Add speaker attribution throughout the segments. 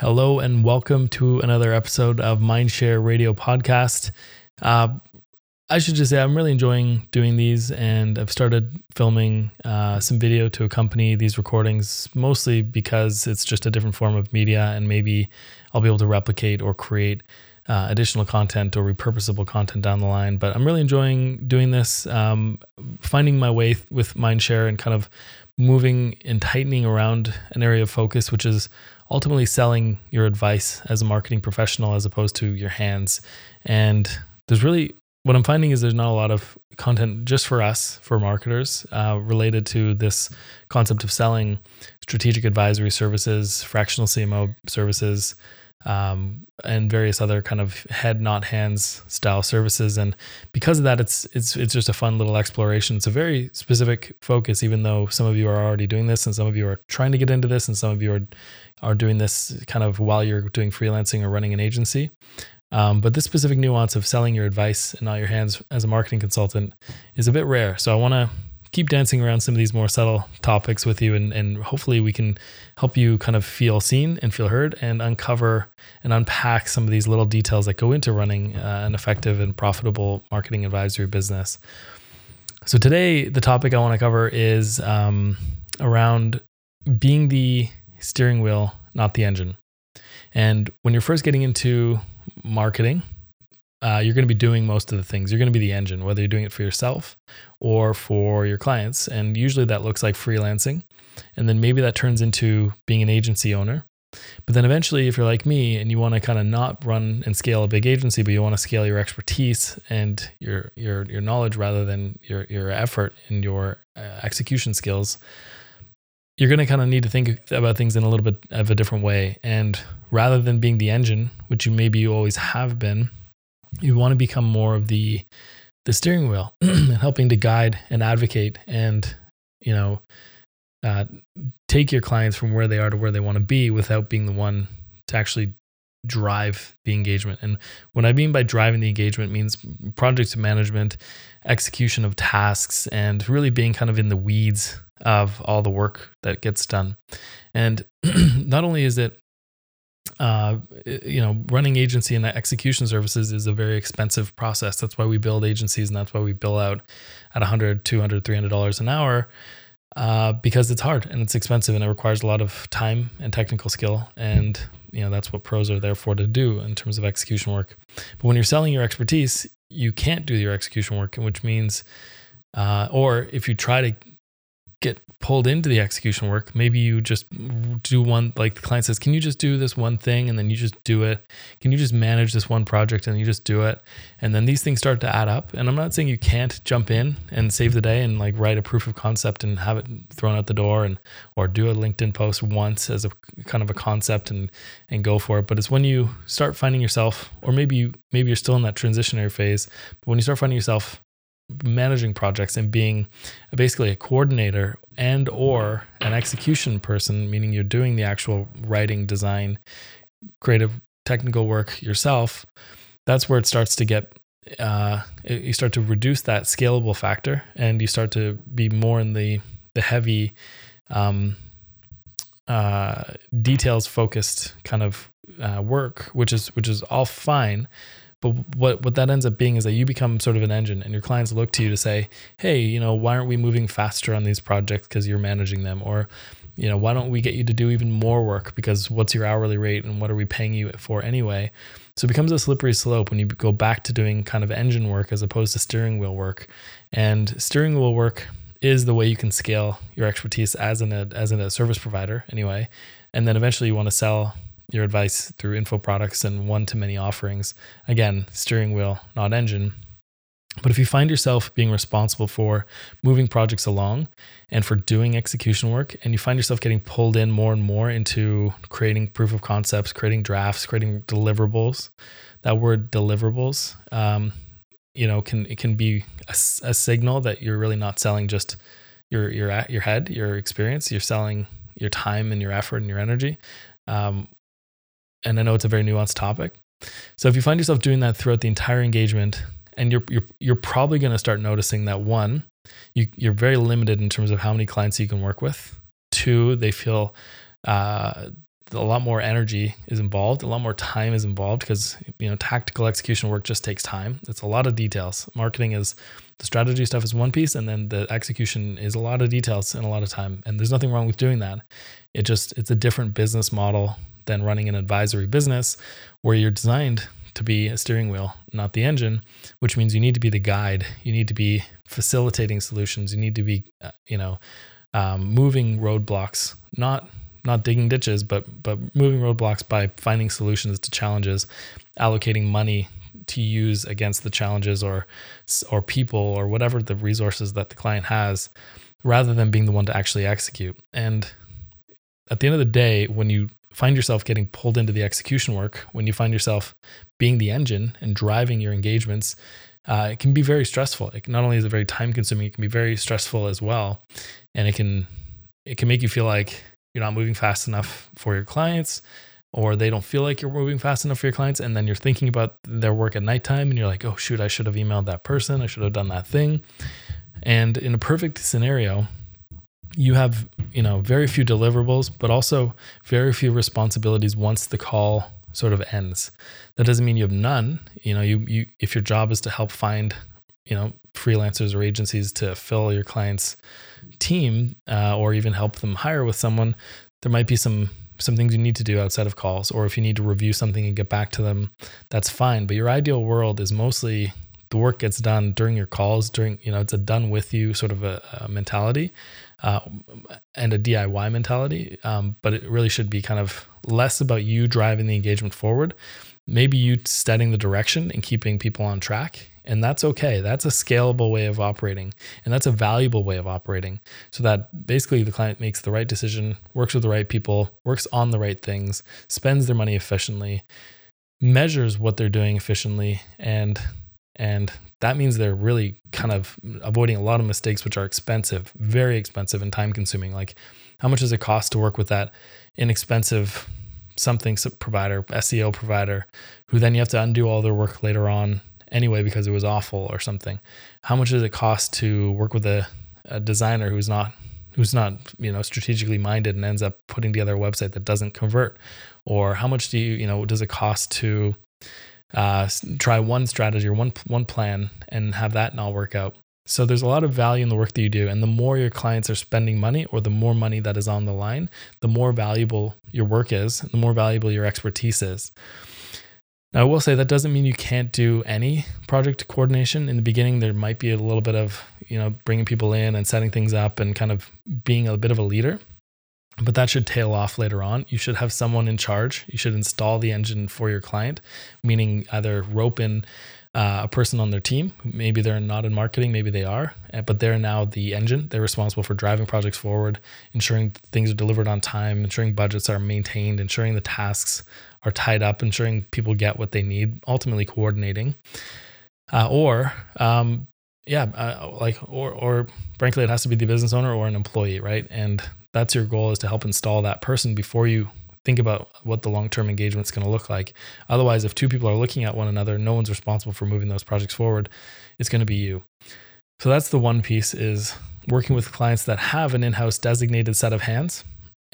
Speaker 1: Hello and welcome to another episode of Mindshare Radio Podcast. Uh, I should just say I'm really enjoying doing these, and I've started filming uh, some video to accompany these recordings, mostly because it's just a different form of media, and maybe I'll be able to replicate or create uh, additional content or repurposable content down the line. But I'm really enjoying doing this, um, finding my way with Mindshare, and kind of moving and tightening around an area of focus, which is ultimately selling your advice as a marketing professional as opposed to your hands. And there's really what I'm finding is there's not a lot of content just for us, for marketers, uh, related to this concept of selling strategic advisory services, fractional CMO services, um, and various other kind of head not hands style services. And because of that, it's it's it's just a fun little exploration. It's a very specific focus, even though some of you are already doing this, and some of you are trying to get into this, and some of you are are doing this kind of while you're doing freelancing or running an agency. Um, but this specific nuance of selling your advice and not your hands as a marketing consultant is a bit rare. So I want to keep dancing around some of these more subtle topics with you, and, and hopefully we can help you kind of feel seen and feel heard and uncover and unpack some of these little details that go into running uh, an effective and profitable marketing advisory business. So today, the topic I want to cover is um, around being the steering wheel, not the engine. And when you're first getting into marketing, uh, you're going to be doing most of the things. You're going to be the engine, whether you're doing it for yourself or for your clients. And usually that looks like freelancing. And then maybe that turns into being an agency owner. But then eventually, if you're like me and you want to kind of not run and scale a big agency, but you want to scale your expertise and your your your knowledge rather than your your effort and your uh, execution skills, you're going to kind of need to think about things in a little bit of a different way. And rather than being the engine, which you maybe you always have been, you want to become more of the the steering wheel and helping to guide and advocate and you know uh, take your clients from where they are to where they want to be without being the one to actually drive the engagement. And what I mean by driving the engagement means project management, execution of tasks, and really being kind of in the weeds of all the work that gets done. And not only is it uh, you know, running agency and execution services is a very expensive process. That's why we build agencies and that's why we bill out at 100, 200, 300 dollars an hour uh, because it's hard and it's expensive and it requires a lot of time and technical skill. And, you know, that's what pros are there for to do in terms of execution work. But when you're selling your expertise, you can't do your execution work, which means, uh, or if you try to get pulled into the execution work. Maybe you just do one, like the client says, Can you just do this one thing? And then you just do it. Can you just manage this one project and you just do it? And then these things start to add up. And I'm not saying you can't jump in and save the day and like write a proof of concept and have it thrown out the door and, or do a LinkedIn post once as a kind of a concept and, and go for it. But it's when you start finding yourself, or maybe you, maybe you're still in that transitionary phase, but when you start finding yourself managing projects and being basically a coordinator and or an execution person meaning you're doing the actual writing design creative technical work yourself that's where it starts to get uh, you start to reduce that scalable factor and you start to be more in the the heavy um, uh, details focused kind of uh, work which is which is all fine but what, what that ends up being is that you become sort of an engine and your clients look to you to say, hey, you know, why aren't we moving faster on these projects because you're managing them? Or, you know, why don't we get you to do even more work because what's your hourly rate and what are we paying you for anyway? So it becomes a slippery slope when you go back to doing kind of engine work as opposed to steering wheel work. And steering wheel work is the way you can scale your expertise as an as a service provider anyway. And then eventually you want to sell your advice through info products and one to many offerings. Again, steering wheel, not engine. But if you find yourself being responsible for moving projects along and for doing execution work, and you find yourself getting pulled in more and more into creating proof of concepts, creating drafts, creating deliverables, that word deliverables, um, you know, can it can be a, a signal that you're really not selling just your your your head, your experience. You're selling your time and your effort and your energy. Um, and I know it's a very nuanced topic. So if you find yourself doing that throughout the entire engagement, and you're you're you're probably going to start noticing that one, you you're very limited in terms of how many clients you can work with. Two, they feel uh, a lot more energy is involved, a lot more time is involved because you know tactical execution work just takes time. It's a lot of details. Marketing is the strategy stuff is one piece, and then the execution is a lot of details and a lot of time. And there's nothing wrong with doing that. It just it's a different business model than running an advisory business where you're designed to be a steering wheel, not the engine, which means you need to be the guide. You need to be facilitating solutions. You need to be, uh, you know, um, moving roadblocks, not not digging ditches, but but moving roadblocks by finding solutions to challenges, allocating money to use against the challenges or or people or whatever the resources that the client has, rather than being the one to actually execute. And at the end of the day, when you find yourself getting pulled into the execution work, when you find yourself being the engine and driving your engagements, uh, it can be very stressful. It, not only is it very time consuming, it can be very stressful as well, and it can it can make you feel like you're not moving fast enough for your clients, or they don't feel like you're moving fast enough for your clients, and then you're thinking about their work at nighttime, and you're like, oh shoot, I should have emailed that person, I should have done that thing. And in a perfect scenario, you have you know very few deliverables, but also very few responsibilities once the call sort of ends. That doesn't mean you have none. You know, you you if your job is to help find you know freelancers or agencies to fill your clients' team uh, or even help them hire with someone, there might be some some things you need to do outside of calls, or if you need to review something and get back to them, that's fine. But your ideal world is mostly the work gets done during your calls, during you know it's a done with you sort of a, a mentality, uh, and a DIY mentality. Um, but it really should be kind of less about you driving the engagement forward, maybe you setting the direction and keeping people on track. And that's okay. That's a scalable way of operating. And that's a valuable way of operating. So that basically the client makes the right decision, works with the right people, works on the right things, spends their money efficiently, measures what they're doing efficiently, and and that means they're really kind of avoiding a lot of mistakes, which are expensive, very expensive and time consuming. Like, how much does it cost to work with that inexpensive something provider, SEO provider, who then you have to undo all their work later on anyway because it was awful or something? How much does it cost to work with a, a designer who's not who's not you know strategically minded and ends up putting together a website that doesn't convert or how much do you you know does it cost to uh, try one strategy or one one plan and have that not work out. So there's a lot of value in the work that you do, and the more your clients are spending money, or the more money that is on the line, the more valuable your work is, the more valuable your expertise is. Now, I will say that doesn't mean you can't do any project coordination. In the beginning, there might be a little bit of you know bringing people in and setting things up and kind of being a bit of a leader but that should tail off later on. You should have someone in charge. You should install the engine for your client, meaning either rope in uh, a person on their team. Maybe they're not in marketing, maybe they are, eh, but they're now the engine. They're responsible for driving projects forward, ensuring things are delivered on time, ensuring budgets are maintained, ensuring the tasks are tied up, ensuring people get what they need, ultimately coordinating. Uh, or um, yeah, uh, like or or frankly, it has to be the business owner or an employee, right? And that's your goal is to help install that person before you think about what the long-term engagement is going to look like. Otherwise, if two people are looking at one another, no one's responsible for moving those projects forward. It's going to be you. So that's the one piece is working with clients that have an in-house designated set of hands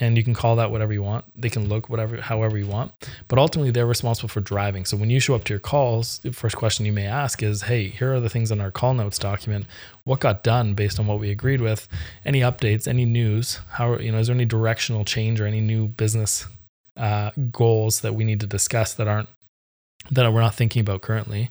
Speaker 1: and you can call that whatever you want. They can look whatever, however you want, but ultimately they're responsible for driving. So when you show up to your calls, the first question you may ask is, "Hey, here are the things in our call notes document. What got done based on what we agreed with? Any updates? Any news? How you know? Is there any directional change or any new business uh, goals that we need to discuss that aren't that we're not thinking about currently?"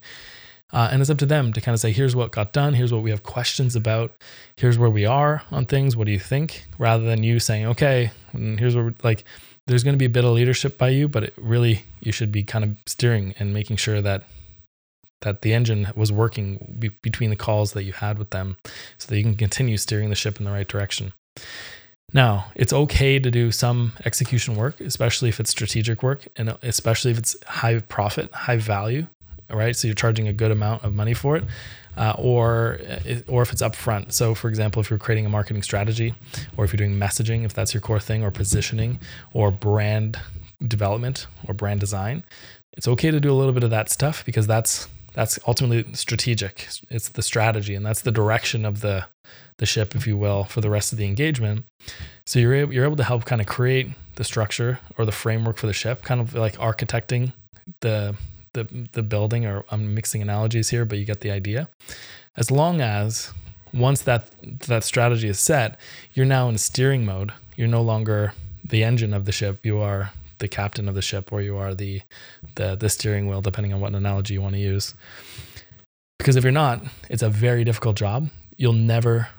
Speaker 1: Uh, and it's up to them to kind of say, here's what got done, here's what we have questions about, here's where we are on things. What do you think? Rather than you saying, okay, here's where, like, there's going to be a bit of leadership by you, but it really, you should be kind of steering and making sure that that the engine was working be- between the calls that you had with them so that you can continue steering the ship in the right direction. Now, it's okay to do some execution work, especially if it's strategic work and especially if it's high profit, high value right? So you're charging a good amount of money for it. Uh, or or if it's upfront. So, for example, if you're creating a marketing strategy, or if you're doing messaging, if that's your core thing, or positioning, or brand development, or brand design, it's okay to do a little bit of that stuff because that's that's ultimately strategic. It's the strategy, and that's the direction of the the ship, if you will, for the rest of the engagement. So you're able, you're able to help kind of create the structure or the framework for the ship, kind of like architecting the the the building. Or I'm mixing analogies here, but you get the idea. As long as once that that strategy is set, you're now in steering mode. You're no longer the engine of the ship. You are the captain of the ship, or you are the the the steering wheel, depending on what analogy you want to use. Because if you're not, it's a very difficult job. You'll never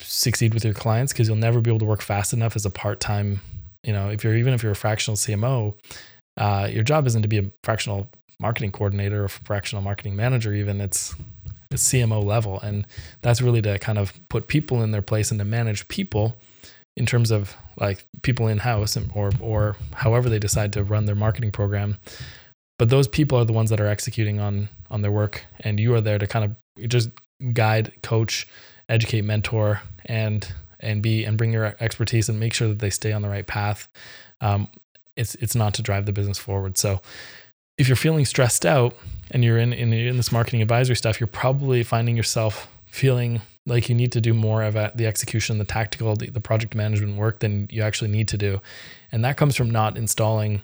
Speaker 1: succeed with your clients because you'll never be able to work fast enough as a part-time you know if you're even if you're a fractional cmo uh, your job isn't to be a fractional marketing coordinator or fractional marketing manager even it's it's cmo level and that's really to kind of put people in their place and to manage people in terms of like people in house or or however they decide to run their marketing program but those people are the ones that are executing on on their work and you are there to kind of just guide coach educate, mentor, and and be and bring your expertise and make sure that they stay on the right path. Um, it's it's not to drive the business forward. So if you're feeling stressed out and you're in, in in this marketing advisory stuff, you're probably finding yourself feeling like you need to do more of the execution, the tactical, the, the project management work than you actually need to do. And that comes from not installing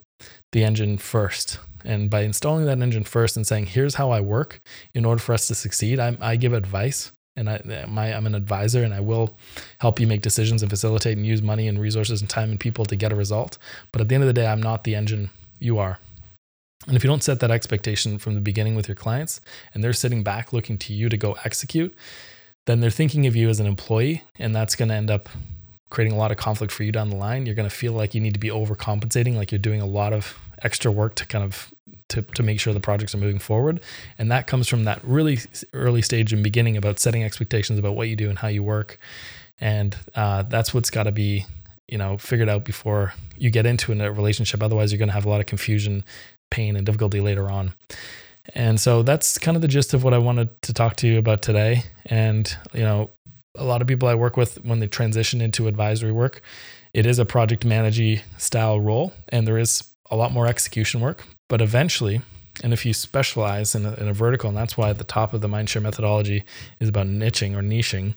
Speaker 1: the engine first. And by installing that engine first and saying, here's how I work in order for us to succeed, I, I give advice and I, my, I'm an advisor and I will help you make decisions and facilitate and use money and resources and time and people to get a result. But at the end of the day, I'm not the engine, you are. And if you don't set that expectation from the beginning with your clients and they're sitting back looking to you to go execute, then they're thinking of you as an employee and that's going to end up creating a lot of conflict for you down the line. You're going to feel like you need to be overcompensating, like you're doing a lot of extra work to kind of to, to make sure the projects are moving forward. And that comes from that really early stage and beginning about setting expectations about what you do and how you work. And uh, that's what's got to be, you know, figured out before you get into a relationship. Otherwise, you're going to have a lot of confusion, pain, and difficulty later on. And so that's kind of the gist of what I wanted to talk to you about today. And, you know, a lot of people I work with when they transition into advisory work, it is a project managing style role and there is a lot more execution work, but eventually, and if you specialize in a, in a, vertical, and that's why at the top of the Mindshare methodology is about niching or niching.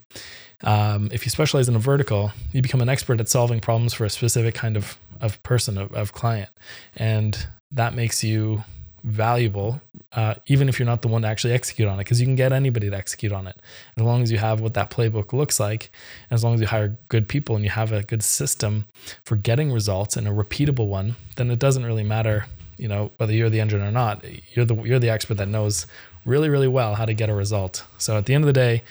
Speaker 1: Um, if you specialize in a vertical, you become an expert at solving problems for a specific kind of, of person, of, of client. And that makes you valuable, uh, even if you're not the one to actually execute on it, because you can get anybody to execute on it. As long as you have what that playbook looks like, as long as you hire good people and you have a good system for getting results and a repeatable one, then it doesn't really matter you know whether you're the engine or not. You're the you're the expert that knows really really well how to get a result. So at the end of the day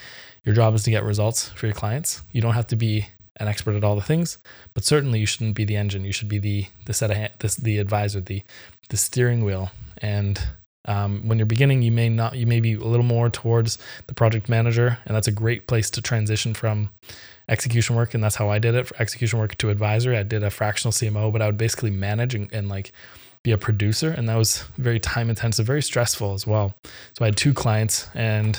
Speaker 1: your job is to get results for your clients. You don't have to be an expert at all the things but certainly you shouldn't be the engine. You should be the the set of hand, the advisor the the steering wheel. And um, when you're beginning you may not you may be a little more towards the project manager and that's a great place to transition from execution work and that's how i did it for execution work to advisory. i did a fractional cmo but i would basically manage and, and like be a producer and that was very time intensive very stressful as well. So i had two clients and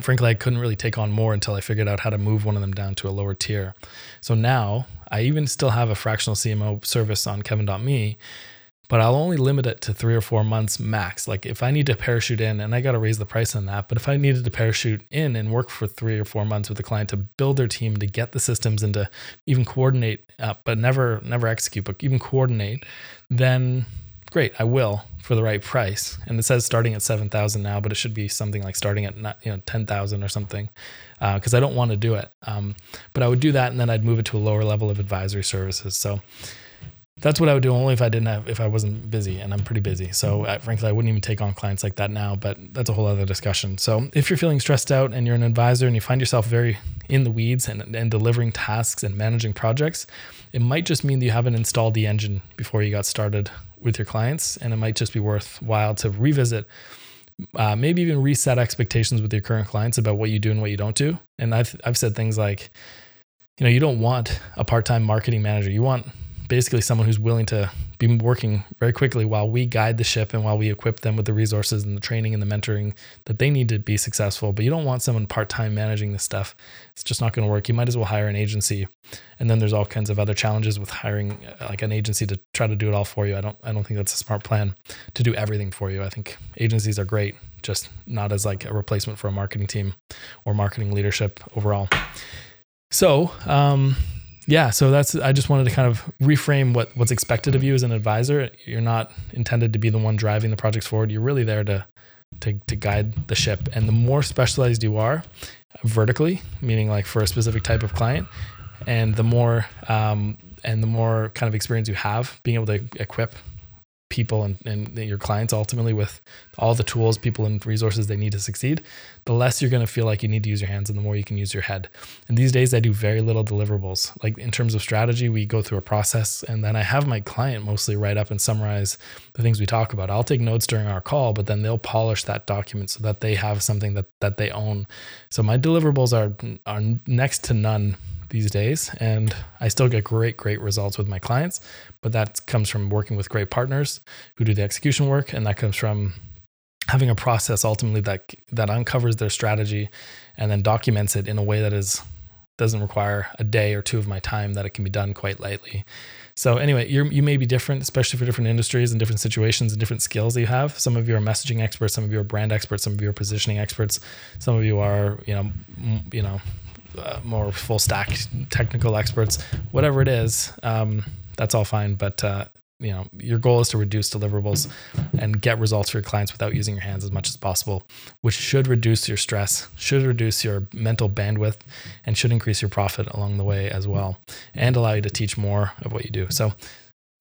Speaker 1: frankly i couldn't really take on more until i figured out how to move one of them down to a lower tier. So now i even still have a fractional cmo service on kevin.me but I'll only limit it to three or four months max. Like if I need to parachute in, and I got to raise the price on that, but if I needed to parachute in and work for three or four months with the client to build their team, to get the systems and to even coordinate, uh, but never never execute, but even coordinate, then great, I will for the right price. And it says starting at seven thousand now, but it should be something like starting at you know ten thousand or something, because uh, I don't want to do it. Um, but I would do that, and then I'd move it to a lower level of advisory services. So that's what I would do only if I didn't have if I wasn't busy, and I'm pretty busy. So uh, frankly, I wouldn't even take on clients like that now. But that's a whole other discussion. So if you're feeling stressed out and you're an advisor and you find yourself very in the weeds and, and delivering tasks and managing projects, it might just mean that you haven't installed the engine before you got started with your clients, and it might just be worthwhile to revisit. Uh, maybe even reset expectations with your current clients about what you do and what you don't do. And I've I've said things like, you know, you don't want a part-time marketing manager. You want basically someone who's willing to be working very quickly while we guide the ship and while we equip them with the resources and the training and the mentoring that they need to be successful. But you don't want someone part time managing this stuff. It's just not going to work. You might as well hire an agency. And then there's all kinds of other challenges with hiring uh, like an agency to try to do it all for you. I don't I don't think that's a smart plan to do everything for you. I think agencies are great, just not as like a replacement for a marketing team or marketing leadership overall. So, um, yeah, so that's I just wanted to kind of reframe what what's expected of you as an advisor. You're not intended to be the one driving the projects forward. You're really there to to to guide the ship. And the more specialized you are vertically, meaning like for a specific type of client, and the more um, and the more kind of experience you have being able to equip people and, and your clients ultimately with all the tools, people, and resources they need to succeed, the less you're going to feel like you need to use your hands and the more you can use your head. And these days, I do very little deliverables. Like in terms of strategy, we go through a process and then I have my client mostly write up and summarize the things we talk about. I'll take notes during our call, but then they'll polish that document so that they have something that, that they own. So my deliverables are, are next to none these days. And I still get great, great results with my clients, but that comes from working with great partners who do the execution work. And that comes from having a process ultimately that that uncovers their strategy and then documents it in a way that is doesn't require a day or two of my time that it can be done quite lightly. So anyway, you you may be different, especially for different industries and different situations and different skills that you have. Some of you are messaging experts, some of you are brand experts, some of you are positioning experts, some of you are you know you know uh, more full stack technical experts, whatever it is, um, that's all fine. But uh, you know, your goal is to reduce deliverables and get results for your clients without using your hands as much as possible, which should reduce your stress, should reduce your mental bandwidth, and should increase your profit along the way as well, and allow you to teach more of what you do. So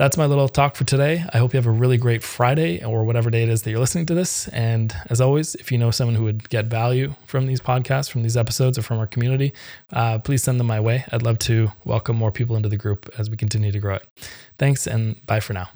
Speaker 1: that's my little talk for today. I hope you have a really great Friday or whatever day it is that you're listening to this. And as always, if you know someone who would get value from these podcasts, from these episodes, or from our community, uh, please send them my way. I'd love to welcome more people into the group as we continue to grow it. Thanks and bye for now.